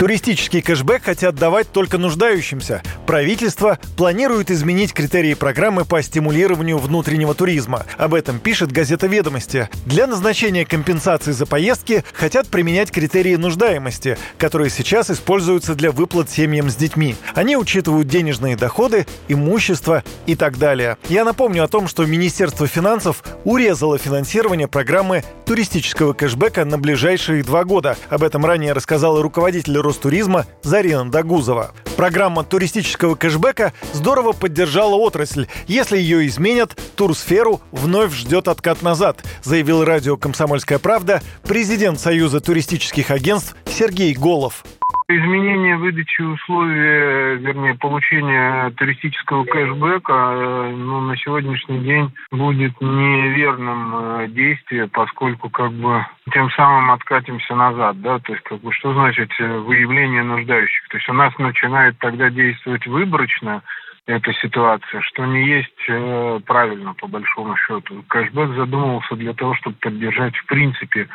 Туристический кэшбэк хотят давать только нуждающимся. Правительство планирует изменить критерии программы по стимулированию внутреннего туризма. Об этом пишет газета «Ведомости». Для назначения компенсации за поездки хотят применять критерии нуждаемости, которые сейчас используются для выплат семьям с детьми. Они учитывают денежные доходы, имущество и так далее. Я напомню о том, что Министерство финансов урезало финансирование программы туристического кэшбэка на ближайшие два года. Об этом ранее рассказала руководитель Ростуризма Зарина Дагузова. Программа туристического кэшбэка здорово поддержала отрасль. Если ее изменят, турсферу вновь ждет откат назад, заявил радио «Комсомольская правда» президент Союза туристических агентств Сергей Голов. Изменение выдачи условий, вернее, получения туристического кэшбэка э, ну, на сегодняшний день будет неверным э, действием, поскольку как бы тем самым откатимся назад, да, то есть как бы что значит э, выявление нуждающих? То есть у нас начинает тогда действовать выборочно, эта ситуация, что не есть э, правильно по большому счету. Кэшбэк задумывался для того, чтобы поддержать в принципе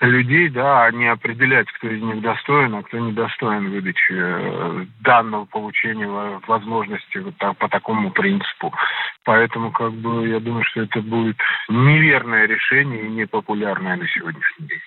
людей, да, не определять, кто из них достоин, а кто недостоин выдачи э, данного получения возможности вот так, по такому принципу. Поэтому, как бы, я думаю, что это будет неверное решение и непопулярное на сегодняшний день.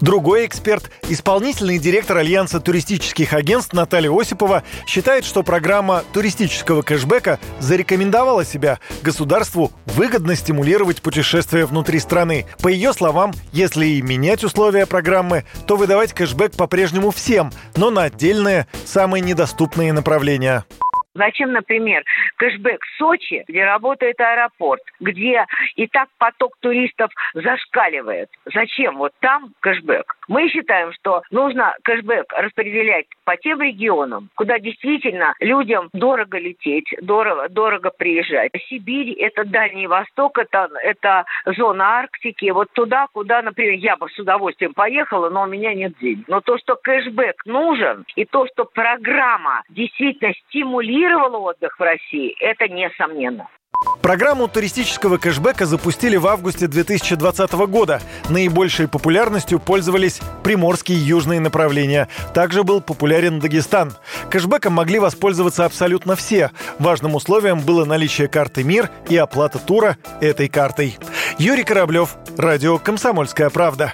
Другой эксперт, исполнительный директор Альянса туристических агентств Наталья Осипова, считает, что программа туристического кэшбэка зарекомендовала себя. Государству выгодно стимулировать путешествия внутри страны. По ее словам, если и менять условия программы, то выдавать кэшбэк по-прежнему всем, но на отдельные, самые недоступные направления. Зачем, например, кэшбэк Сочи, где работает аэропорт, где и так поток туристов зашкаливает? Зачем вот там кэшбэк? Мы считаем, что нужно кэшбэк распределять по тем регионам, куда действительно людям дорого лететь, дорого, дорого приезжать. Сибирь, это Дальний Восток, это, это зона Арктики. Вот туда, куда, например, я бы с удовольствием поехала, но у меня нет денег. Но то, что кэшбэк нужен, и то, что программа действительно стимулировала отдых в России, это несомненно. Программу туристического кэшбэка запустили в августе 2020 года. Наибольшей популярностью пользовались приморские и южные направления. Также был популярен Дагестан. Кэшбэком могли воспользоваться абсолютно все. Важным условием было наличие карты МИР и оплата тура этой картой. Юрий Кораблев, Радио «Комсомольская правда».